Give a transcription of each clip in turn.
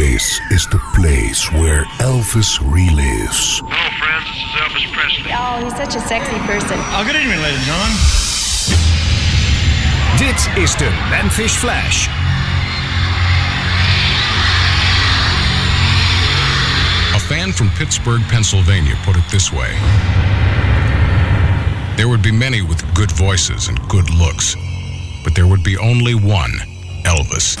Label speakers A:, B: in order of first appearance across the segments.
A: This is the place where Elvis relives.
B: Hello, friends. This is Elvis Presley.
C: Oh, he's such a sexy person.
D: Oh, good evening, ladies and gentlemen.
E: Dit is de Memphis Flash.
F: A fan from Pittsburgh, Pennsylvania put it this way There would be many with good voices and good looks, but there would be only one Elvis.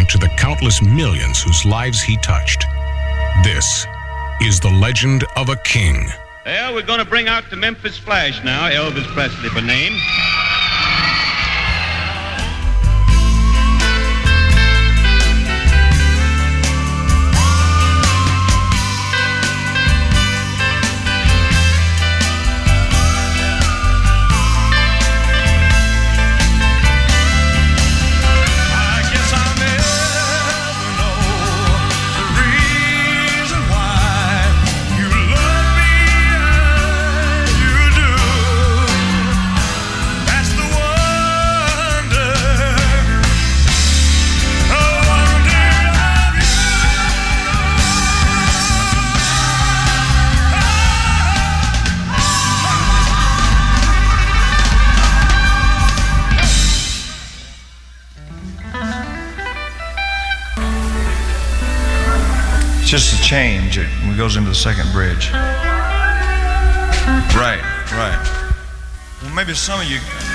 F: and to the countless millions whose lives he touched, this is the legend of a king.
B: Well, we're going to bring out the Memphis Flash now, Elvis Presley for name.
G: Change. It goes into the second bridge. Right, right. Well, maybe some of you. You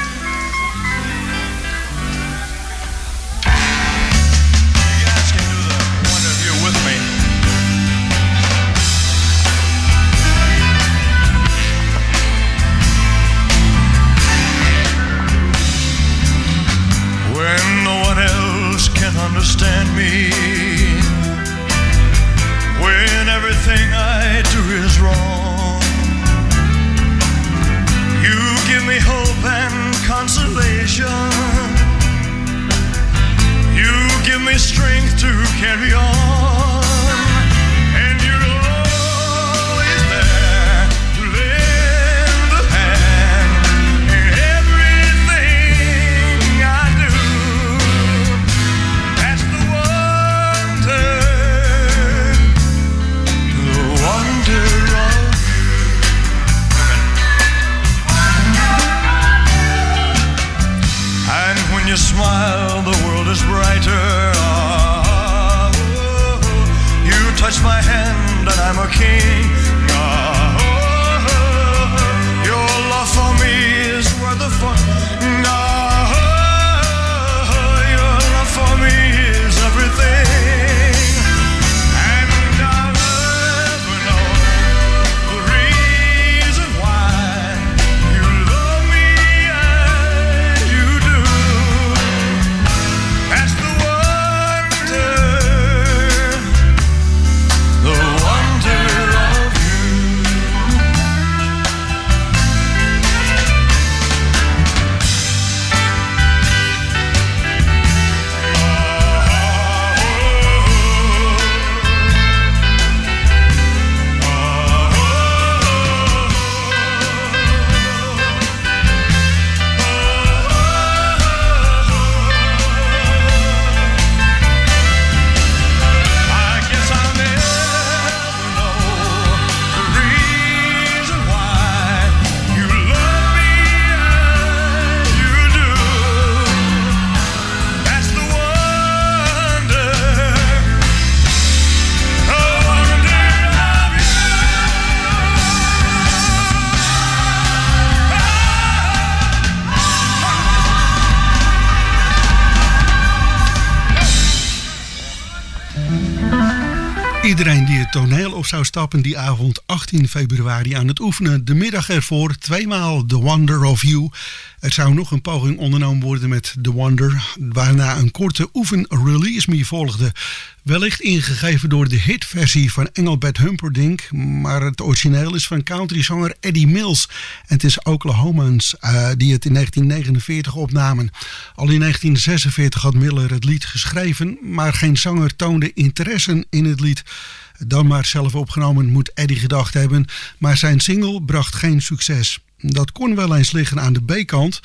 H: toneel op zou stappen die avond 18 februari aan het oefenen. De middag ervoor tweemaal The Wonder of You. Er zou nog een poging ondernomen worden met The Wonder, waarna een korte oefen Release Me volgde. Wellicht ingegeven door de hitversie van Engelbert Humperdinck, maar het origineel is van countryzanger Eddie Mills. En het is Oklahomans uh, die het in 1949 opnamen. Al in 1946 had Miller het lied geschreven, maar geen zanger toonde interesse in het lied. Dan maar zelf opgenomen moet Eddie gedacht hebben, maar zijn single bracht geen succes. Dat kon wel eens liggen aan de B-kant,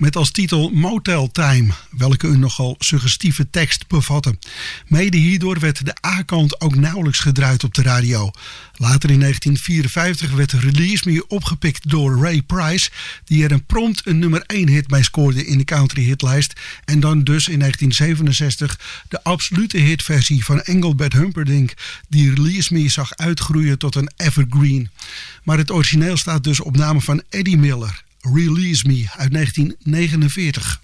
H: met als titel Motel Time, welke een nogal suggestieve tekst bevatte. Mede hierdoor werd de A-kant ook nauwelijks gedraaid op de radio. Later in 1954 werd Release Me opgepikt door Ray Price, die er een prompt een nummer 1 hit bij scoorde in de country hitlijst. En dan dus in 1967 de absolute hitversie van Engelbert Humperdinck, die Release Me zag uitgroeien tot een evergreen. Maar het origineel staat dus op naam van Eddie Miller. Release Me uit 1949.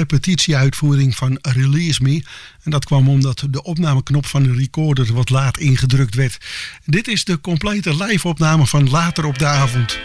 B: Repetitieuitvoering van Release Me. En dat kwam omdat de opnameknop van de recorder wat laat ingedrukt werd. Dit is de complete live-opname van later op de avond.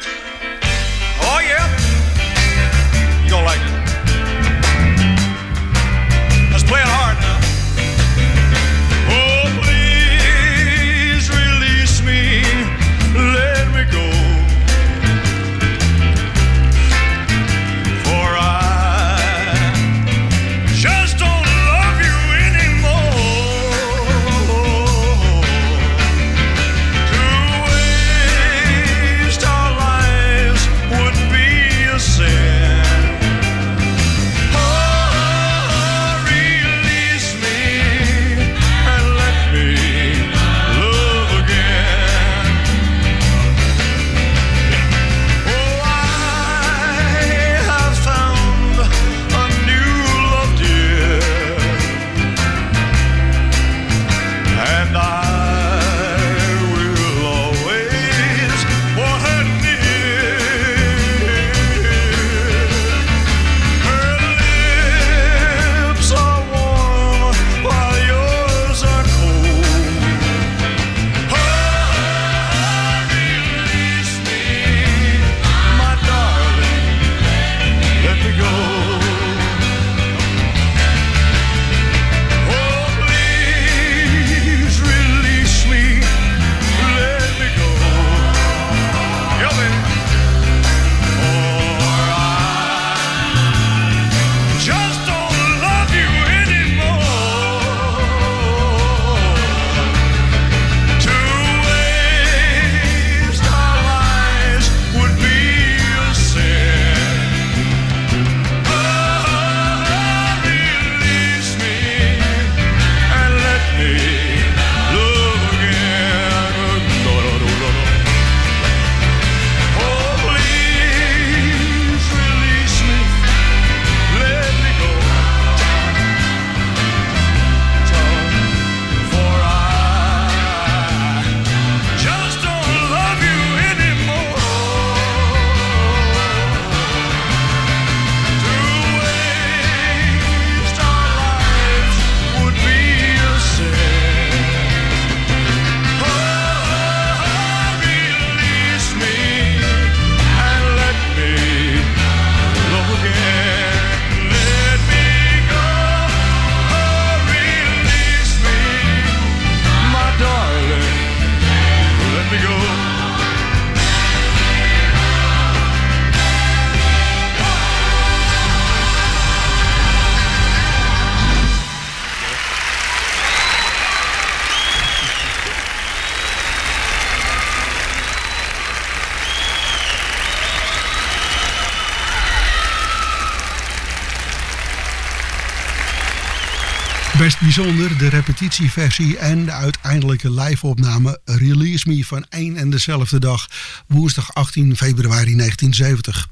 B: Bijzonder, de repetitieversie en de uiteindelijke live-opname Release Me van één en dezelfde dag, woensdag 18 februari 1970.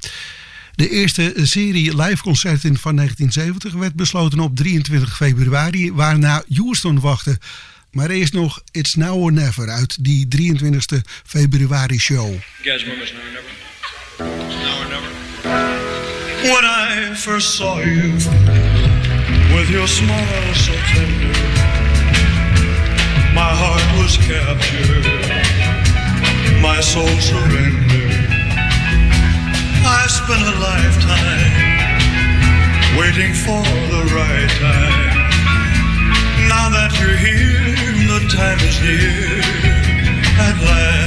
B: De eerste serie liveconcerten van 1970 werd besloten op 23 februari, waarna Houston wachtte. Maar eerst nog It's Now or Never uit die 23 februari show.
I: You guys remember It's Now or Never? It's Now or Never.
G: When I first saw you with your smile so tender, my heart was captured, my soul surrendered. I spent a lifetime waiting for the right time. Now that you're here, the time is near at last.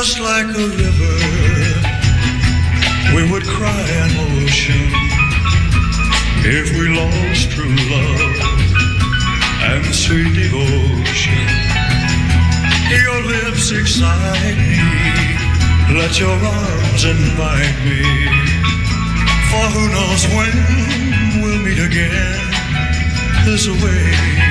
G: Just like a river, we would cry an ocean if we lost true love and sweet devotion. Your lips excite me, let your arms invite me. For who knows when we'll meet again this way.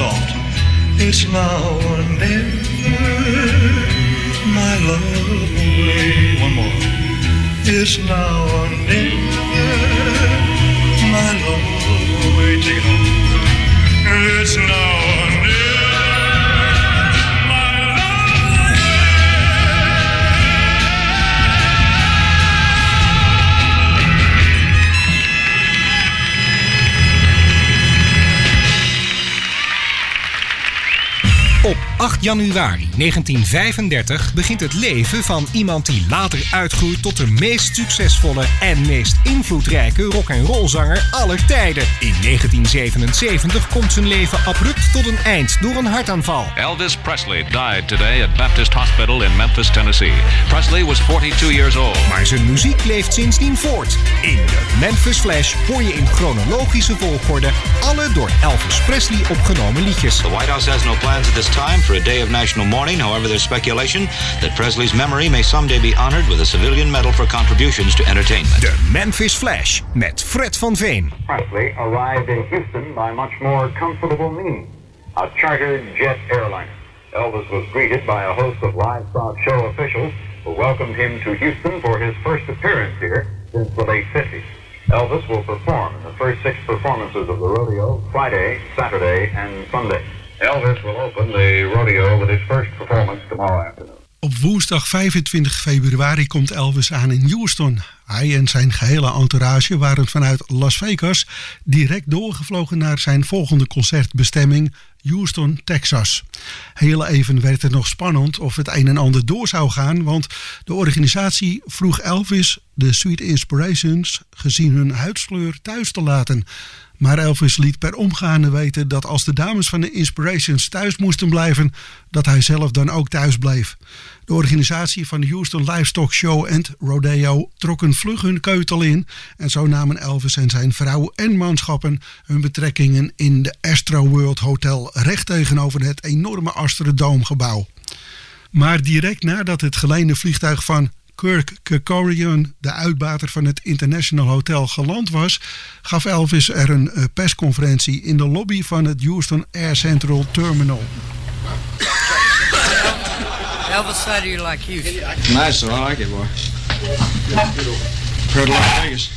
G: Soft. It's now or never. My love wait. One more. It's now or never. My love wait. Take it home. It's now
E: januari 1935 begint het leven van iemand die later uitgroeit tot de meest succesvolle en meest invloedrijke rock'n'rollzanger aller tijden. In 1977 komt zijn leven abrupt tot een eind door een hartaanval.
J: Elvis Presley died today at Baptist Hospital in Memphis, Tennessee. Presley was 42 years old.
E: Maar zijn muziek leeft sindsdien voort. In de Memphis Flash hoor je in chronologische volgorde alle door Elvis Presley opgenomen liedjes.
K: The White House has no plans at this time for a day of national mourning. However, there's speculation that Presley's memory may someday be honored with a civilian medal for contributions to entertainment.
E: The Memphis Flash met Fred van Veen.
L: Presley arrived in Houston by much more comfortable means, a chartered jet airliner. Elvis was greeted by a host of livestock show officials who welcomed him to Houston for his first appearance here since the late 50s. Elvis will perform in the first six performances of the rodeo Friday, Saturday, and Sunday. Elvis will open the rodeo with his first performance tomorrow afternoon.
C: Op woensdag 25 februari komt Elvis aan in Houston. Hij en zijn gehele entourage waren vanuit Las Vegas direct doorgevlogen naar zijn volgende concertbestemming Houston, Texas. Heel even werd het nog spannend of het een en ander door zou gaan, want de organisatie vroeg Elvis de Sweet Inspirations gezien hun huidskleur thuis te laten. Maar Elvis liet per omgaande weten dat als de dames van de Inspirations thuis moesten blijven, dat hij zelf dan ook thuis bleef. De organisatie van de Houston Livestock Show and Rodeo trok een vlug hun keutel in. En zo namen Elvis en zijn vrouw en manschappen hun betrekkingen in de Astro World Hotel recht tegenover het enorme Astrodome gebouw. Maar direct nadat het geleende vliegtuig van Kirk Kerkorian, de uitbater van het International Hotel, geland was, gaf Elvis er een eh, persconferentie in de lobby van het Houston Air Central Terminal.
M: Elvis, how do you like Houston?
I: Nice, though. I like it, boy. Compared to Las Vegas.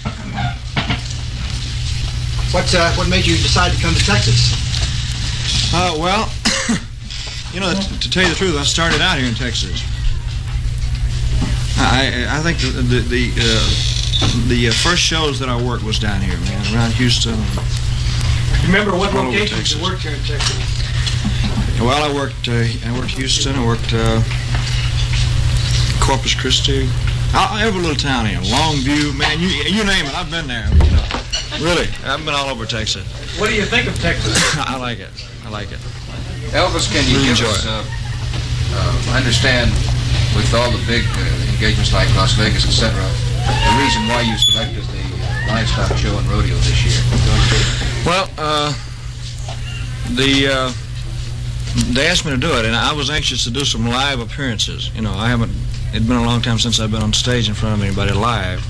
N: What uh, what made you decide to come to Texas?
I: Uh, well, you know, to tell you the truth, I started out here in Texas. I I think the the the, uh, the uh, first shows that I worked was down here, man, around Houston.
N: Remember what
I: All over
N: locations you worked here in Texas?
I: Well, I worked uh, I worked Houston. I worked uh, Corpus Christi. Uh, every little town here, Longview, man, you you name it, I've been there. You know. Really, I've been all over Texas.
N: What do you think of Texas?
I: I like it. I like it.
O: Elvis, can you
I: Really
O: give
I: enjoy
O: us,
I: it.
O: uh, uh, I understand with all the big uh, engagements like Las Vegas, etc., the reason why you selected the uh, livestock show and rodeo this year?
I: Well, uh, the uh, they asked me to do it, and I was anxious to do some live appearances. You know, I haven't. It'd been a long time since I've been on stage in front of anybody live,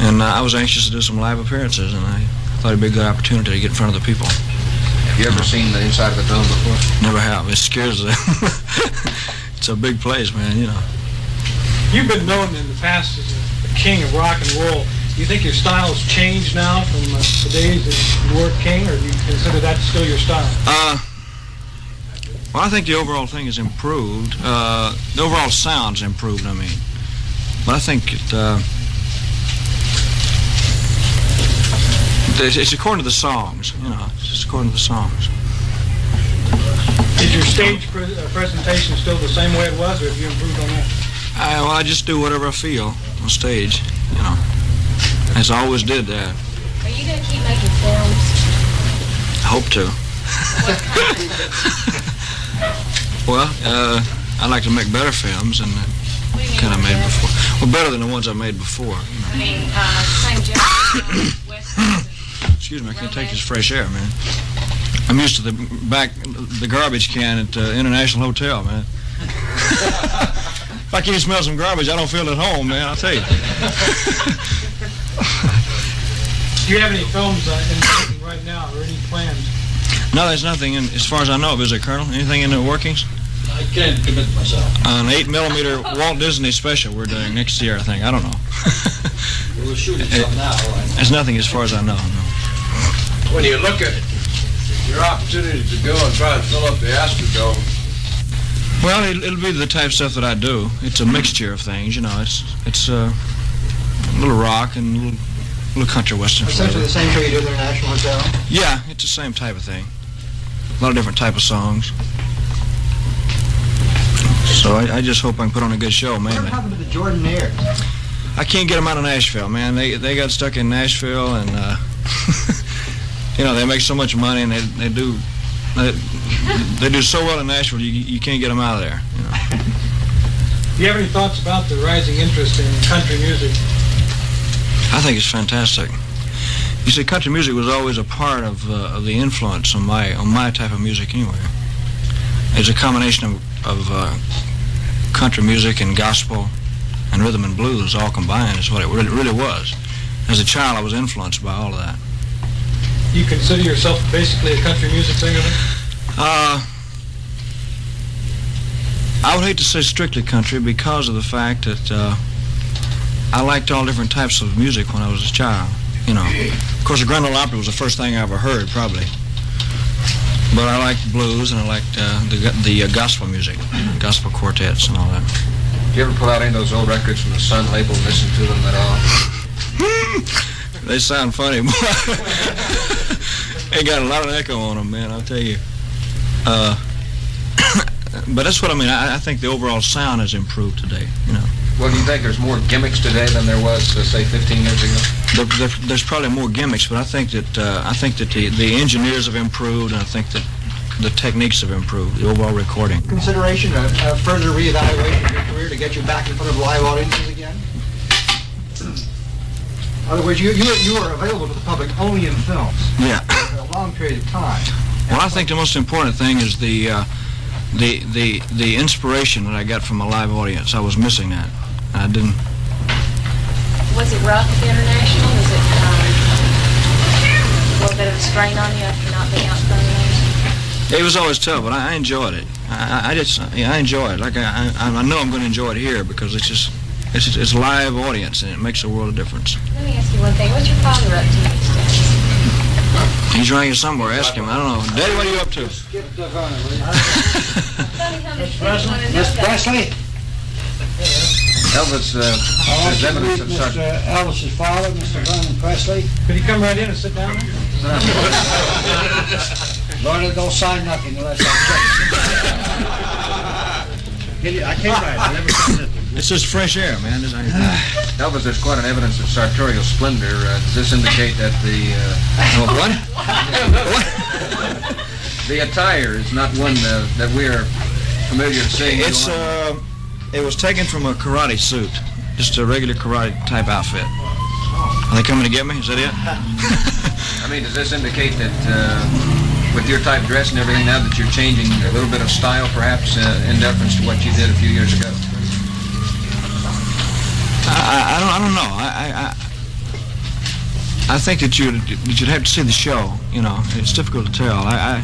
I: and uh, I was anxious to do some live appearances, and I thought it'd be a good opportunity to get in front of the people.
O: Have you ever seen the inside of the dome before?
I: Never have. It scares them. it's a big place, man. You know.
N: You've been known in the past as a, a king of rock and roll. Do you think your style has changed now from uh, the days that you were king, or do you consider that still your style?
I: Uh, well, I think the overall thing has improved. Uh, the overall sound's improved, I mean. But I think it, uh, it's, it's according to the songs, you know. It's according to the songs.
N: Is your stage pre- uh, presentation still the same way it was, or have you improved on that?
I: I, well, I just do whatever I feel on stage, you know. As I always did that.
P: Are you going to keep making films?
I: I hope to. Well, uh, I like to make better films and kind of made before. Well, better than the ones I made before.
P: I mean, uh, same genre, West Coast.
I: Excuse me, I can't take this fresh air, man. I'm used to the back, the garbage can at uh, International Hotel, man. if I can't smell some garbage, I don't feel at home, man. I'll tell you.
N: Do you have any films uh, in the right now or any plans?
I: No, there's nothing in, as far as I know, is there, Colonel? Anything in the workings?
Q: I can't commit myself.
I: An 8 millimeter Walt Disney special we're doing next year, I think. I don't know.
Q: We're shooting some now. right?
I: There's nothing as far as I know. No.
Q: When you look at your opportunity to go and try and fill up the Astrodome,
I: Well, it'll, it'll be the type of stuff that I do. It's a mixture of things, you know. It's it's uh, a little rock and a little, little country western
R: Essentially
I: flavor.
R: the same show you do at the International Hotel.
I: Yeah, it's the same type of thing. A lot of different type of songs. So I, I just hope I can put on a good show,
R: man.
I: What
R: happened to the Jordanaires?
I: I can't get them out of Nashville, man. They they got stuck in Nashville, and uh, you know they make so much money, and they they do they, they do so well in Nashville. You you can't get them out of there. You know.
N: Do you have any thoughts about the rising interest in country music?
I: I think it's fantastic. You see, country music was always a part of uh, of the influence on my on my type of music anyway. It's a combination of of uh, country music and gospel and rhythm and blues all combined. Is what it really really was. As a child, I was influenced by all of that.
N: Do you consider yourself basically a country music singer? then?
I: Uh, I would hate to say strictly country because of the fact that uh, I liked all different types of music when I was a child. You know, of course, the Grand Ole Opry was the first thing I ever heard, probably. But I liked blues and I liked uh, the the uh, gospel music, gospel quartets and all that.
O: Did you ever pull out any of those old records from the Sun label and listen to them at all?
I: They sound funny, boy. they got a lot of echo on them, man. I'll tell you. Uh, but that's what I mean. I, I think the overall sound has improved today. You know,
O: Well, do you think there's more gimmicks today than there was, uh, say, 15 years ago?
I: there, there, there's probably more gimmicks, but I think that uh, I think that the, the engineers have improved, and I think that the techniques have improved. The overall recording.
R: Consideration, a, a further reevaluation of your career to get you back in front of live audiences again? In other words, you, you, are- you are available to the public only in films
I: Yeah.
R: for a long period of time.
I: Well, I think the most important thing is the uh, the the the inspiration that I got from a live audience. I was missing that. I didn't.
P: Was it rough at the International? Was it um, a little bit of a strain on you after not being out front of those?
I: It was always tough, but I, I enjoyed it. I, I I just, yeah, I enjoy it. Like I, I, I know I'm going to enjoy it here because it's just, it's just, it's live audience and it makes a world of difference.
P: Let me ask you one thing. What's your father up to these days?
I: He's around here somewhere. Ask him. I don't know. Daddy, what are you up to?
R: Miss Presley?
O: Elvis, uh,
R: I want
O: there's
R: you to
O: evidence
R: meet
O: of
R: Mr.
O: such...
R: Elvis's father, Mr. Vernon Presley.
N: Could you come right in and sit down?
R: Lord, don't sign nothing unless I check. I can't write. I never signed it.
I: It's just fresh air, man. It's- I-
O: Elvis, there's quite an evidence of sartorial splendor. Uh, does this indicate that the... Uh,
I: Oh, what?
O: the attire is not one uh, that we are familiar to seeing?
I: It's uh, it was taken from a karate suit, just a regular karate type outfit. Are they coming to get me? Is that it?
O: I mean, does this indicate that uh, with your type dress and everything now that you're changing a little bit of style, perhaps uh, in deference to what you did a few years ago?
I: I, I, don't I don't know. I, I I think that you that you'd have to see the show. You know, it's difficult to tell. I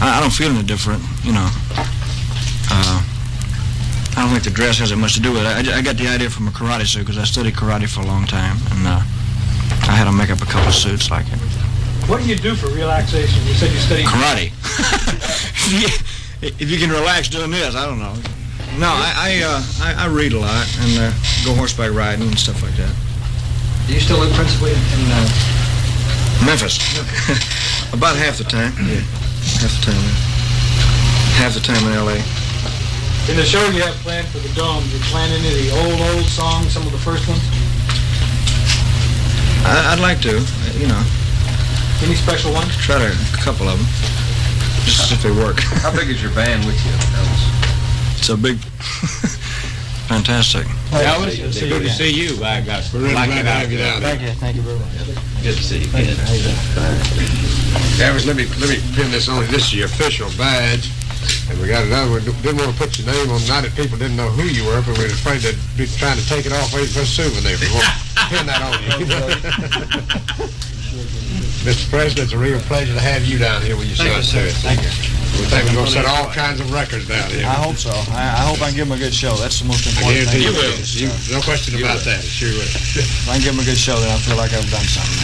I: I, I don't feel any different. You know. Uh, I don't think the dress has that much to do with it. I, I got the idea from a karate suit because I studied karate for a long time, and uh, I had to make up a couple of suits like it.
N: What do you do for relaxation? You said you study
I: Karate. if you can relax doing this, I don't know. No, I I, uh, I, I read a lot and uh, go horseback riding and stuff like that.
R: Do you still live principally in, in uh,
I: Memphis. About half the time. Yeah, half the time. Half the time in L.A.
N: In the show you have planned for the Dome, do you plan any of the old, old songs, some of the first ones?
I: I, I'd like to, you know,
N: Any special ones?
I: try to a couple of them.
S: just if they work.
O: How big is your band with you, Elvis?
S: It's a big, fantastic.
Q: Elvis, it's good to see you. By God, we're really
S: Like
Q: glad
S: it
Q: to have you
S: there.
Q: down there.
I: Thank you, thank you very much.
Q: Good to see you, kid. Elvis, let me let me pin this on. you. This is your official badge, and we got another one. Didn't want to put your name on. Not that people didn't know who you were, but we were afraid they'd be trying to take it off waiting for a souvenir. We won't pin that on you. Mr. President, it's a real pleasure to have you down here with your
I: Thank
Q: son,
I: you, sir.
Q: too.
I: Thank you.
Q: We think we're going to set all kinds of records down here.
I: I hope so. I, I hope I can give them a good show. That's the most important thing.
Q: you will. You, no question about that. Sure will.
I: If I can give them a good show, then I feel like I've done something.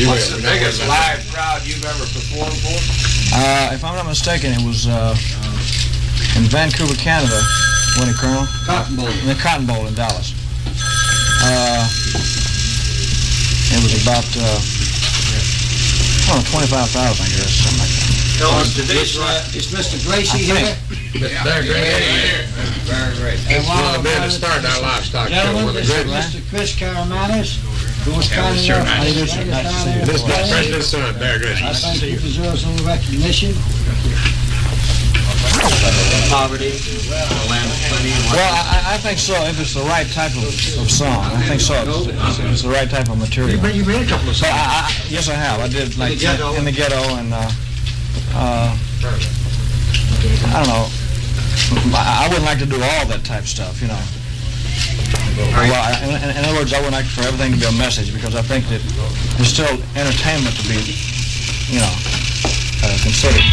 Q: You
O: What's
Q: will.
O: the
Q: know
O: biggest live crowd you've ever performed for?
I: Uh, if I'm not mistaken, it was uh, in Vancouver, Canada, Winnie Colonel.
O: Cotton Bowl.
I: In the Cotton Bowl in Dallas. Uh, it was about, uh, oh, 25,000, I guess, something like that.
O: Elvis, today's right.
R: Is Mr. Gracie
I: I
R: here?
Q: There, great.
O: Very great.
R: And
Q: It's one of the men that started our livestock show.
R: Gentlemen,
Q: One of
R: this
Q: the
R: is. Mr. Chris Caramanis, who was
Q: Yeah,
R: kind
Q: sure
R: enough
Q: nice.
R: to take us down there.
Q: This is
R: to
Q: the president's son, Bear
R: I
Q: Grylls.
R: think he deserves a little recognition.
O: Poverty, land of plenty.
I: Well, I, I think so, if it's the right type of, of song. I think so, if it's, if it's the right type of material.
R: You made a couple of
I: But I, I, yes, I have. I did like
R: the ghetto.
I: in the ghetto, and uh, uh, I don't know. I, wouldn't like to do all that type of stuff, you know. Well, I, in, in- in other words, I wouldn't like for everything to be a message because I think that there's still entertainment to be, you know, uh, considered.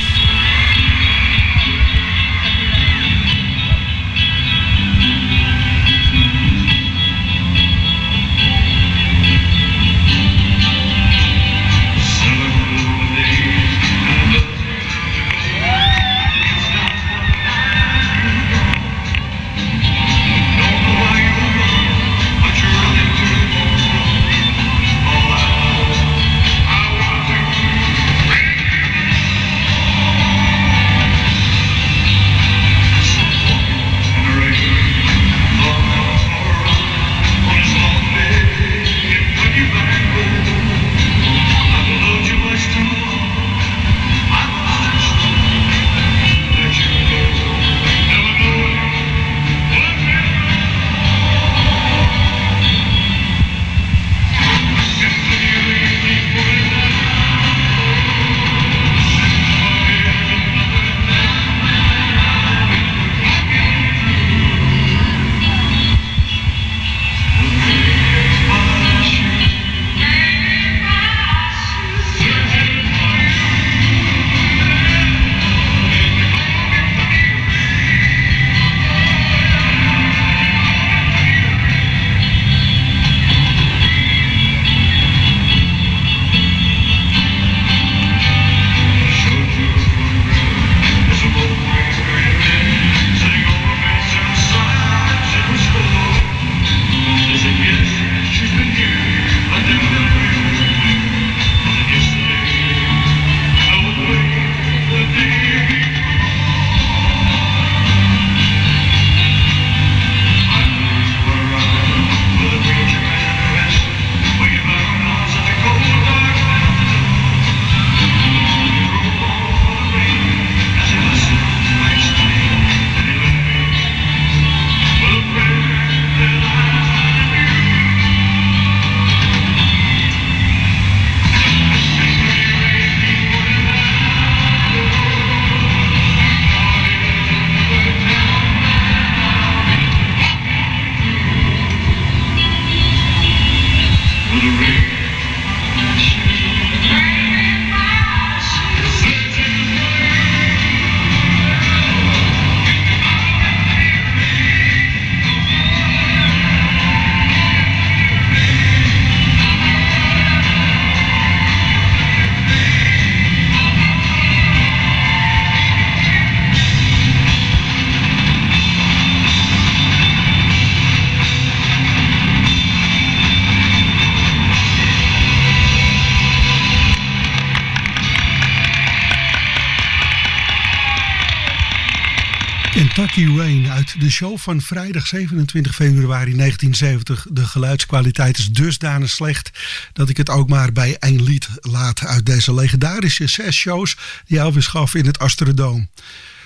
C: Lucky Rain uit de show van vrijdag 27 februari 1970. De geluidskwaliteit is dusdanig slecht dat ik het ook maar bij één lied laat uit deze legendarische zes shows die Elvis gaf in het Astrodome.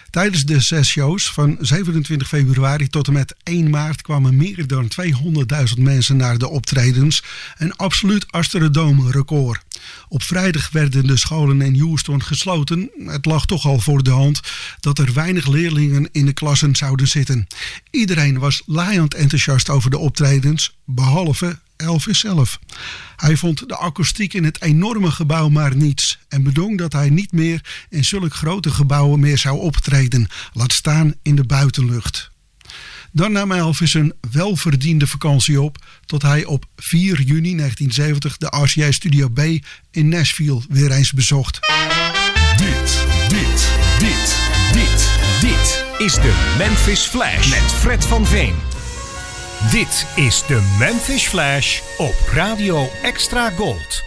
C: Tijdens de zes shows van 27 februari tot en met 1 maart kwamen meer dan 200.000 mensen naar de optredens. Een absoluut Astrodome record. Op vrijdag werden de scholen in Houston gesloten. Het lag toch al voor de hand dat er weinig leerlingen in de klassen zouden zitten. Iedereen was laaiend enthousiast over de optredens, behalve Elvis zelf. Hij vond de akoestiek in het enorme gebouw maar niets en bedong dat hij niet meer in zulke grote gebouwen meer zou optreden, laat staan in de buitenlucht. Dan nam Elvis een welverdiende vakantie op tot hij op 4 juni 1970 de RCA Studio B in Nashville weer eens bezocht.
E: Dit, dit, dit, dit, dit is de Memphis Flash met Fred van Veen. Dit is de Memphis Flash op Radio Extra Gold.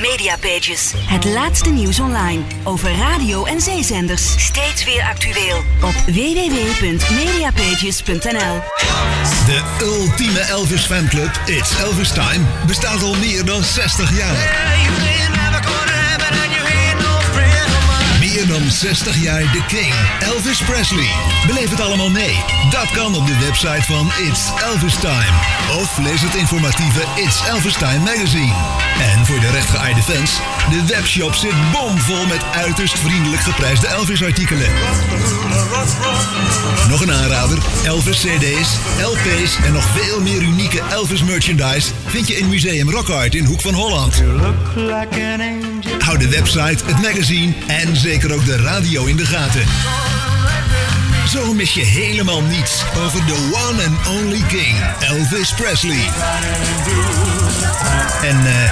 T: Mediapages. Het laatste nieuws online over radio en zeezenders. Steeds weer actueel op www.mediapages.nl.
U: De ultieme Elvis fanclub, It's Elvis Time, bestaat al meer dan 60 jaar. Meer dan 60 jaar de King, Elvis Presley. Beleef het allemaal mee. Dat kan op de website van It's Elvis Time. Of lees het informatieve It's Elvis Time magazine. En voor de rechtgeaarde fans, de webshop zit bomvol met uiterst vriendelijk geprijsde Elvis artikelen. Nog een Elvis CD's, LP's en nog veel meer unieke Elvis merchandise vind je in Museum Rock Art in Hoek van Holland. Hou de website, het magazine en zeker ook de radio in de gaten. Zo mis je helemaal niets over de one and only king, Elvis Presley. En eh,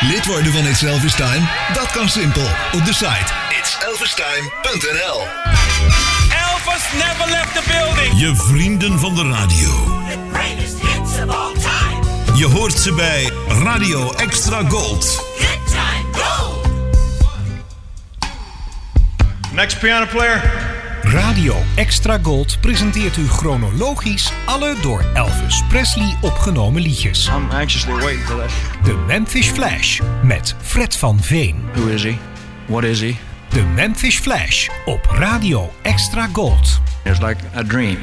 U: lid worden van It's Elvis Time? Dat kan simpel op de site itselvistime.nl
D: Elvis never left the building.
U: Je vrienden van de radio.
D: Greatest hits of all time.
U: Je hoort ze bij Radio Extra Gold.
D: Good time, go.
I: Next piano player.
E: Radio Extra Gold presenteert u chronologisch alle door Elvis Presley opgenomen liedjes.
I: I'm anxiously waiting for that.
E: De Memphis Flash met Fred van Veen.
I: Who is he? What is he?
E: De Memphis Flash op Radio Extra Gold.
I: It's like a dream.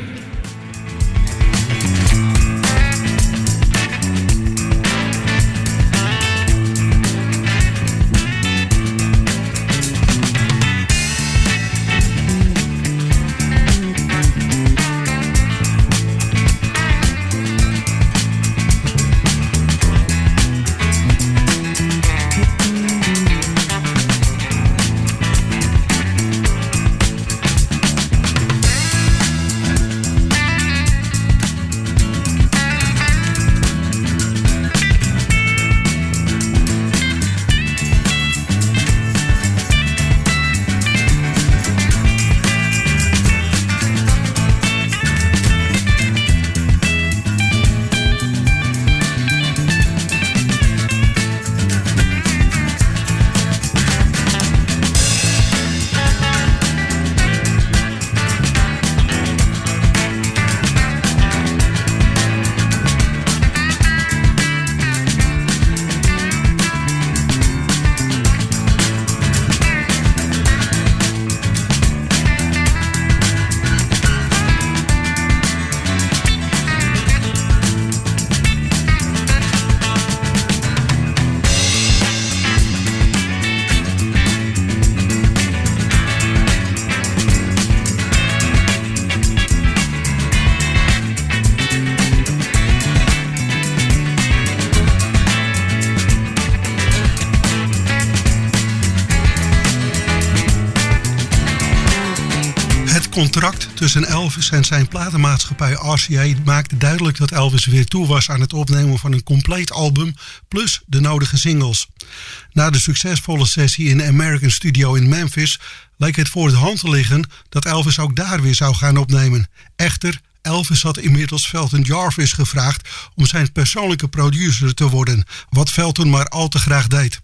C: Contract tussen Elvis en zijn platenmaatschappij RCA maakte duidelijk dat Elvis weer toe was aan het opnemen van een compleet album plus de nodige singles. Na de succesvolle sessie in de American Studio in Memphis leek het voor de hand te liggen dat Elvis ook daar weer zou gaan opnemen. Echter, Elvis had inmiddels Felton Jarvis gevraagd om zijn persoonlijke producer te worden, wat Felton maar al te graag deed.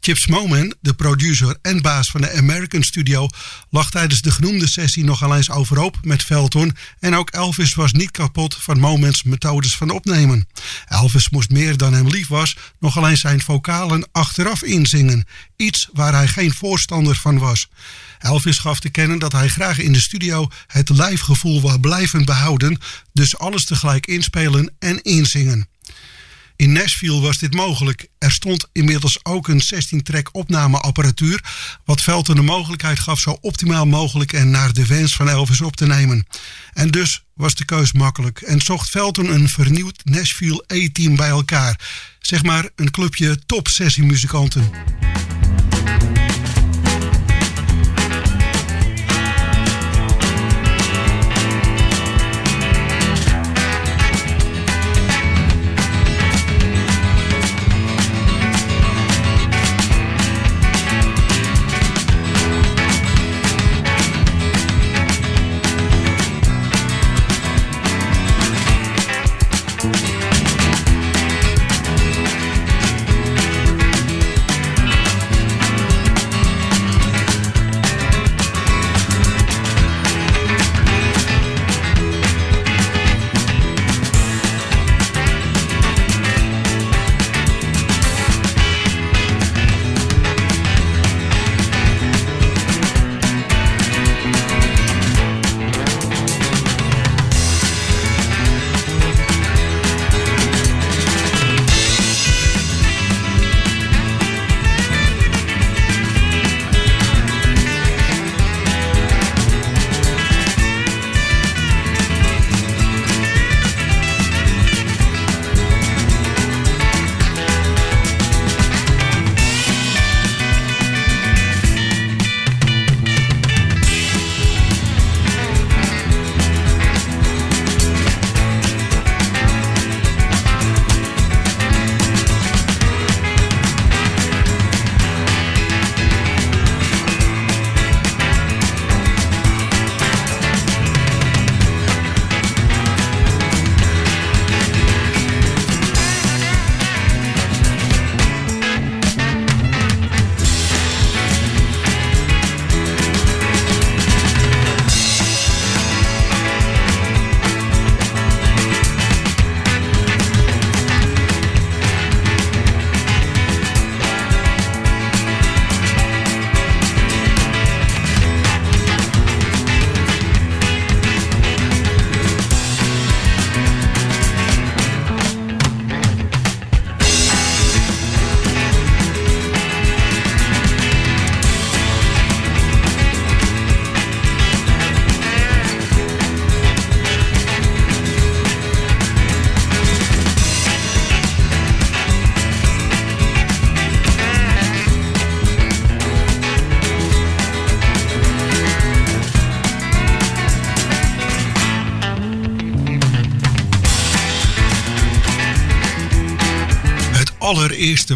C: Chips Moman, de producer en baas van de American Studio, lag tijdens de genoemde sessie nogal eens overhoop met Felton en ook Elvis was niet kapot van Momans methodes van opnemen. Elvis moest meer dan hem lief was nogal eens zijn vocalen achteraf inzingen, iets waar hij geen voorstander van was. Elvis gaf te kennen dat hij graag in de studio het lijfgevoel wil blijven behouden, dus alles tegelijk inspelen en inzingen. In Nashville was dit mogelijk. Er stond inmiddels ook een 16-track opnameapparatuur, wat Felton de mogelijkheid gaf zo optimaal mogelijk en naar de wens van Elvis op te nemen. En dus was de keus makkelijk en zocht Felton een vernieuwd Nashville A-team bij elkaar. Zeg maar een clubje top sessiemuzikanten.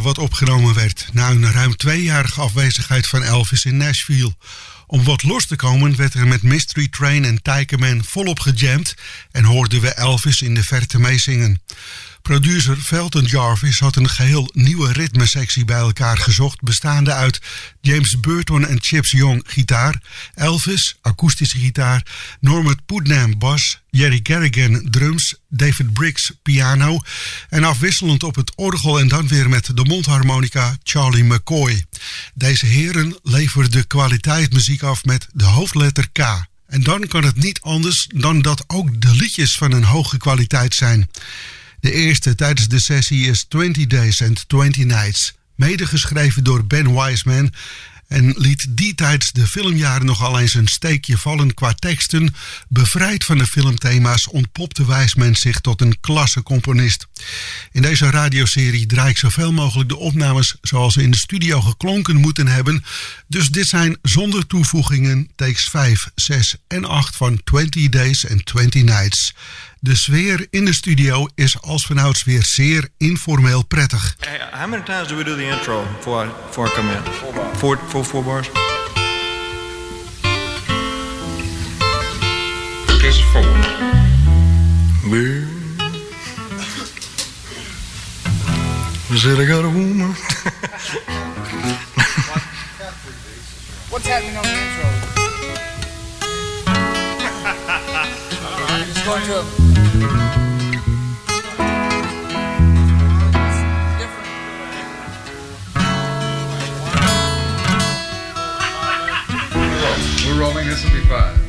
C: Wat opgenomen werd na een ruim tweejarige afwezigheid van Elvis in Nashville. Om wat los te komen werd er met Mystery Train en Tykerman volop gejamd en hoorden we Elvis in de verte meezingen. Producer Felton Jarvis had een geheel nieuwe ritmesectie bij elkaar gezocht, bestaande uit James Burton en Chips Young gitaar, Elvis akoestische gitaar, Norman Putnam bas, Jerry Garrigan drums, David Briggs piano en afwisselend op het orgel en dan weer met de mondharmonica Charlie McCoy. Deze heren leverden kwaliteit muziek af met de hoofdletter K. En dan kan het niet anders dan dat ook de liedjes van een hoge kwaliteit zijn. De eerste tijdens de sessie is 20 Days and 20 Nights, medegeschreven door Ben Wiseman en liet die tijdens de filmjaren nogal eens een steekje vallen qua teksten. Bevrijd van de filmthema's ontpopte Wijsman zich tot een klasse componist. In deze radioserie draai ik zoveel mogelijk de opnames zoals ze in de studio geklonken moeten hebben. Dus dit zijn zonder toevoegingen takes 5, 6 en 8 van 20 Days and 20 Nights. De sfeer in de studio is als vanouds weer zeer informeel prettig.
I: Hey, how many times do we do the intro before I, before I come in? Four, four, four bars?
V: Just four.
I: Well, I said I got a woman.
O: What's happening on the intro? It's going to.
I: Rolling. This will be five.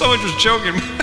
G: Someone just choking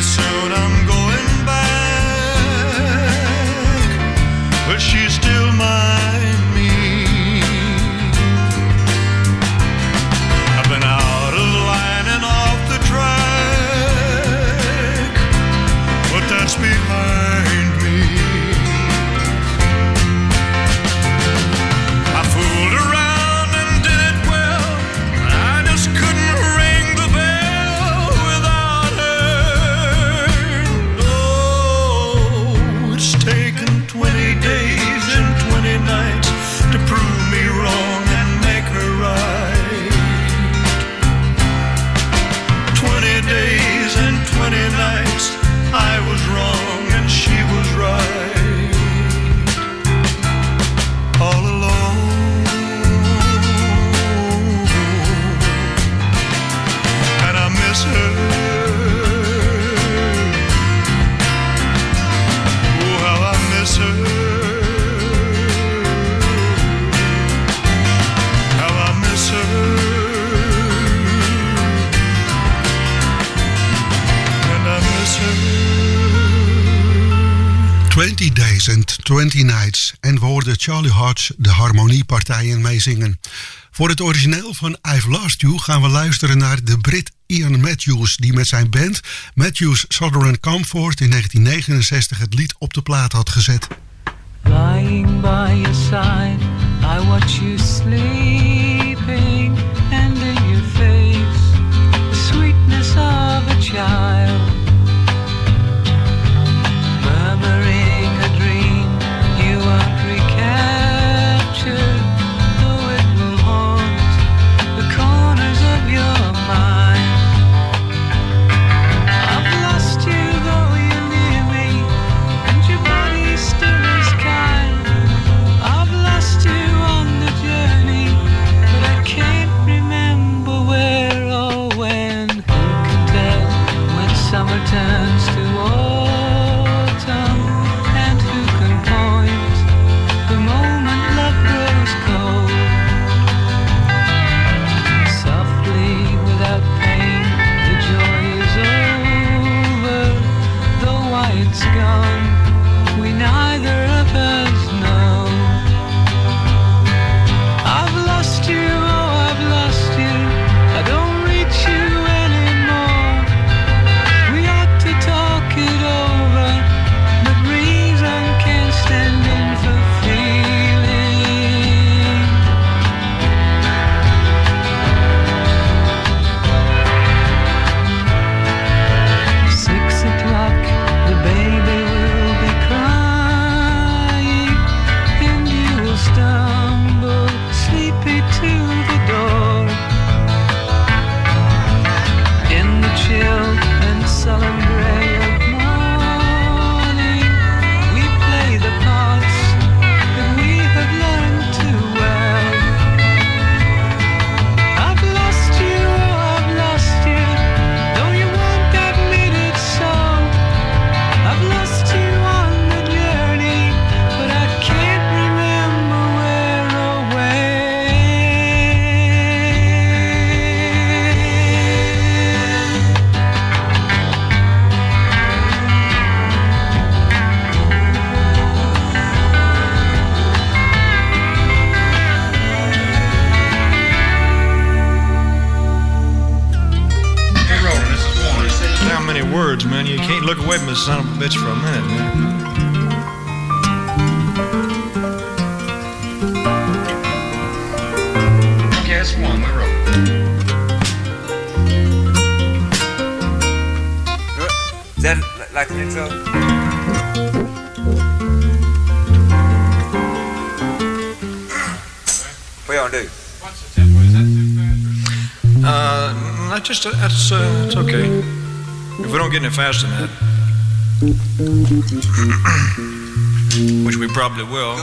B: soon
C: harmoniepartijen meezingen. Voor het origineel van I've Lost You gaan we luisteren naar de Brit Ian Matthews, die met zijn band Matthews Southern Comfort in 1969 het lied op de plaat had gezet.
W: By your side, I you
X: sleep. this
I: son of a bitch for a minute here.
X: Okay, that's one. We're rolling.
V: Is that like an intro? do?
I: Uh, I just, uh, that's, uh, it's okay. If we don't get any faster than that. Which we probably will.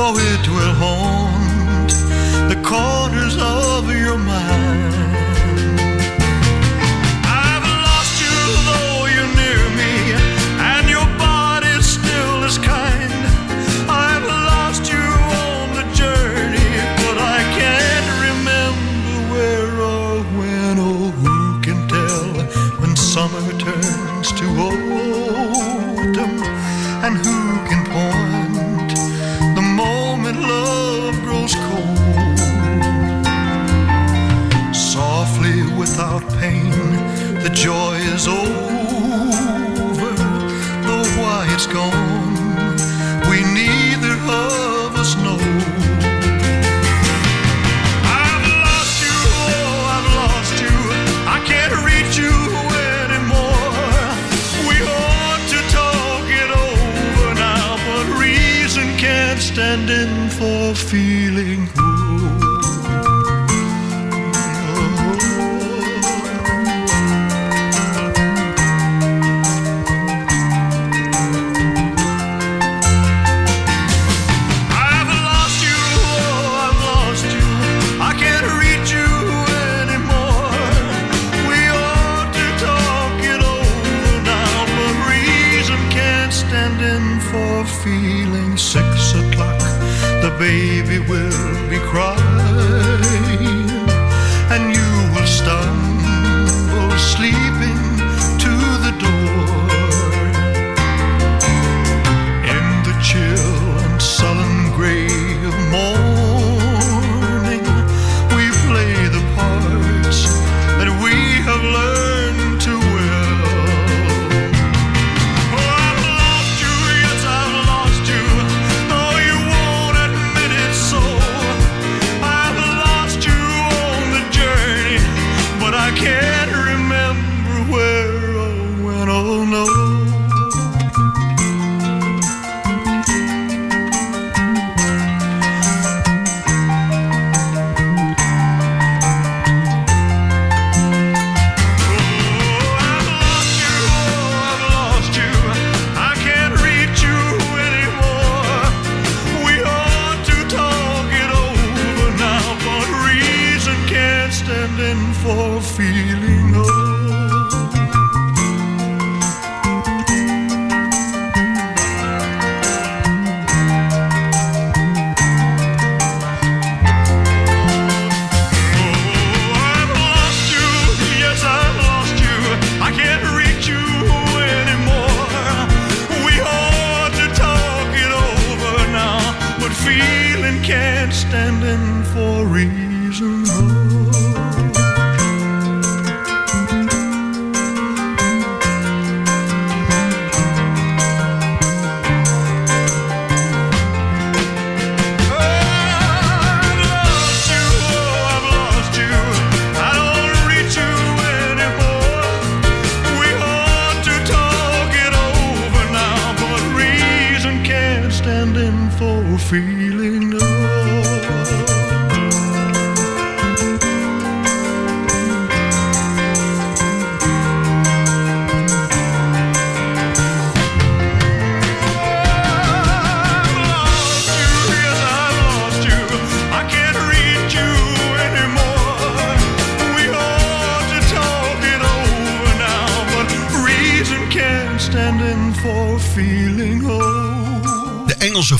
G: though it will haunt the corners of your mind.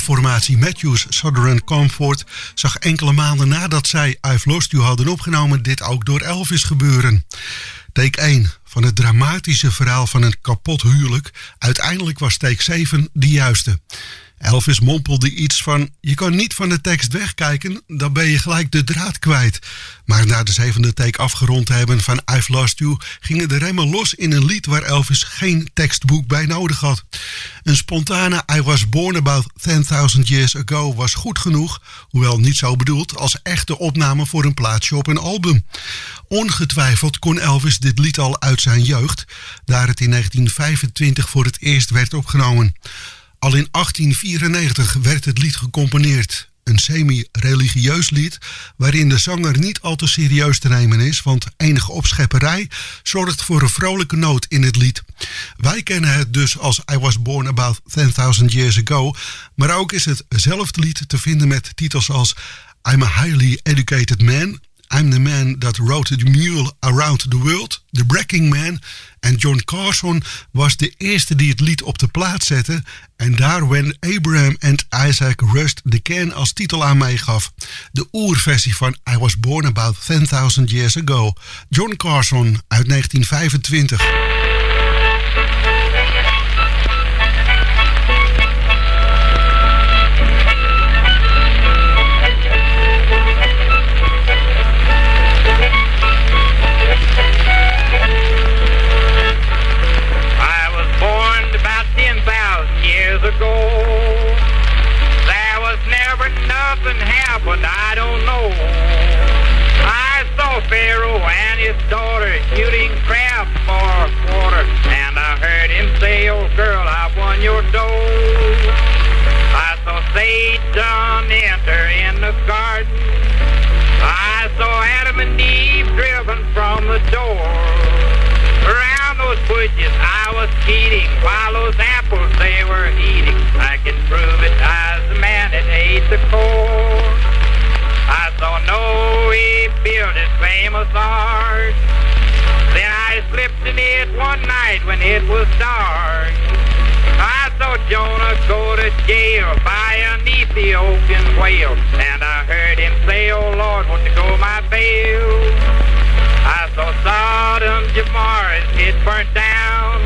C: Formatie Matthews Southern Comfort zag enkele maanden nadat zij I've Lost You hadden opgenomen dit ook door Elvis gebeuren. Take 1 van het dramatische verhaal van een kapot huwelijk. Uiteindelijk was take 7 de juiste. Elvis mompelde iets van: Je kan niet van de tekst wegkijken, dan ben je gelijk de draad kwijt. Maar na de zevende take afgerond te hebben van I've Lost You, gingen de remmen los in een lied waar Elvis geen tekstboek bij nodig had. Een spontane I Was Born About 10.000 Years Ago was goed genoeg, hoewel niet zo bedoeld als echte opname voor een plaatsje op een album. Ongetwijfeld kon Elvis dit lied al uit zijn jeugd, daar het in 1925 voor het eerst werd opgenomen. Al in 1894 werd het lied gecomponeerd. Een semi-religieus lied waarin de zanger niet al te serieus te nemen is, want enige opschepperij zorgt voor een vrolijke noot in het lied. Wij kennen het dus als I Was Born About 10.000 Years Ago, maar ook is hetzelfde lied te vinden met titels als I'm a Highly Educated Man, I'm the Man That Rode the Mule Around the World, The Breaking Man. En John Carson was de eerste die het lied op de plaat zette. En daar When Abraham and Isaac Rust de Can als titel aan meegaf. De oerversie van I Was Born About 10.000 Years Ago. John Carson uit 1925.
Y: Ago. There was never nothing happened, I don't know. I saw Pharaoh and his daughter shooting crab for a quarter, and I heard him say, Oh girl, I won your dough. I saw Satan enter in the garden. I saw Adam and Eve driven from the door. Those bushes I was eating, while those apples they were eating. I can prove it I was the man that ate the corn. I saw Noe build his famous ark. Then I slipped in it one night when it was dark. I saw Jonah go to jail by an Ethiopian whale. And I heard him say, Oh Lord, won't you go my bail? Saw Sodom, Gomorrah, it burnt down.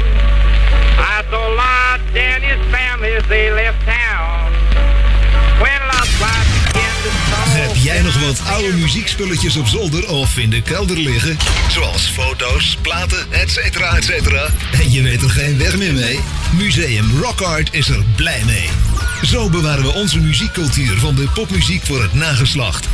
Y: I saw Lot and family they left town. When to
U: Heb jij nog wat oude muziekspulletjes op zolder of in de kelder liggen? Zoals foto's, platen, etc. etc. En je weet er geen weg meer mee? Museum Rock Art is er blij mee. Zo bewaren we onze muziekcultuur van de popmuziek voor het nageslacht.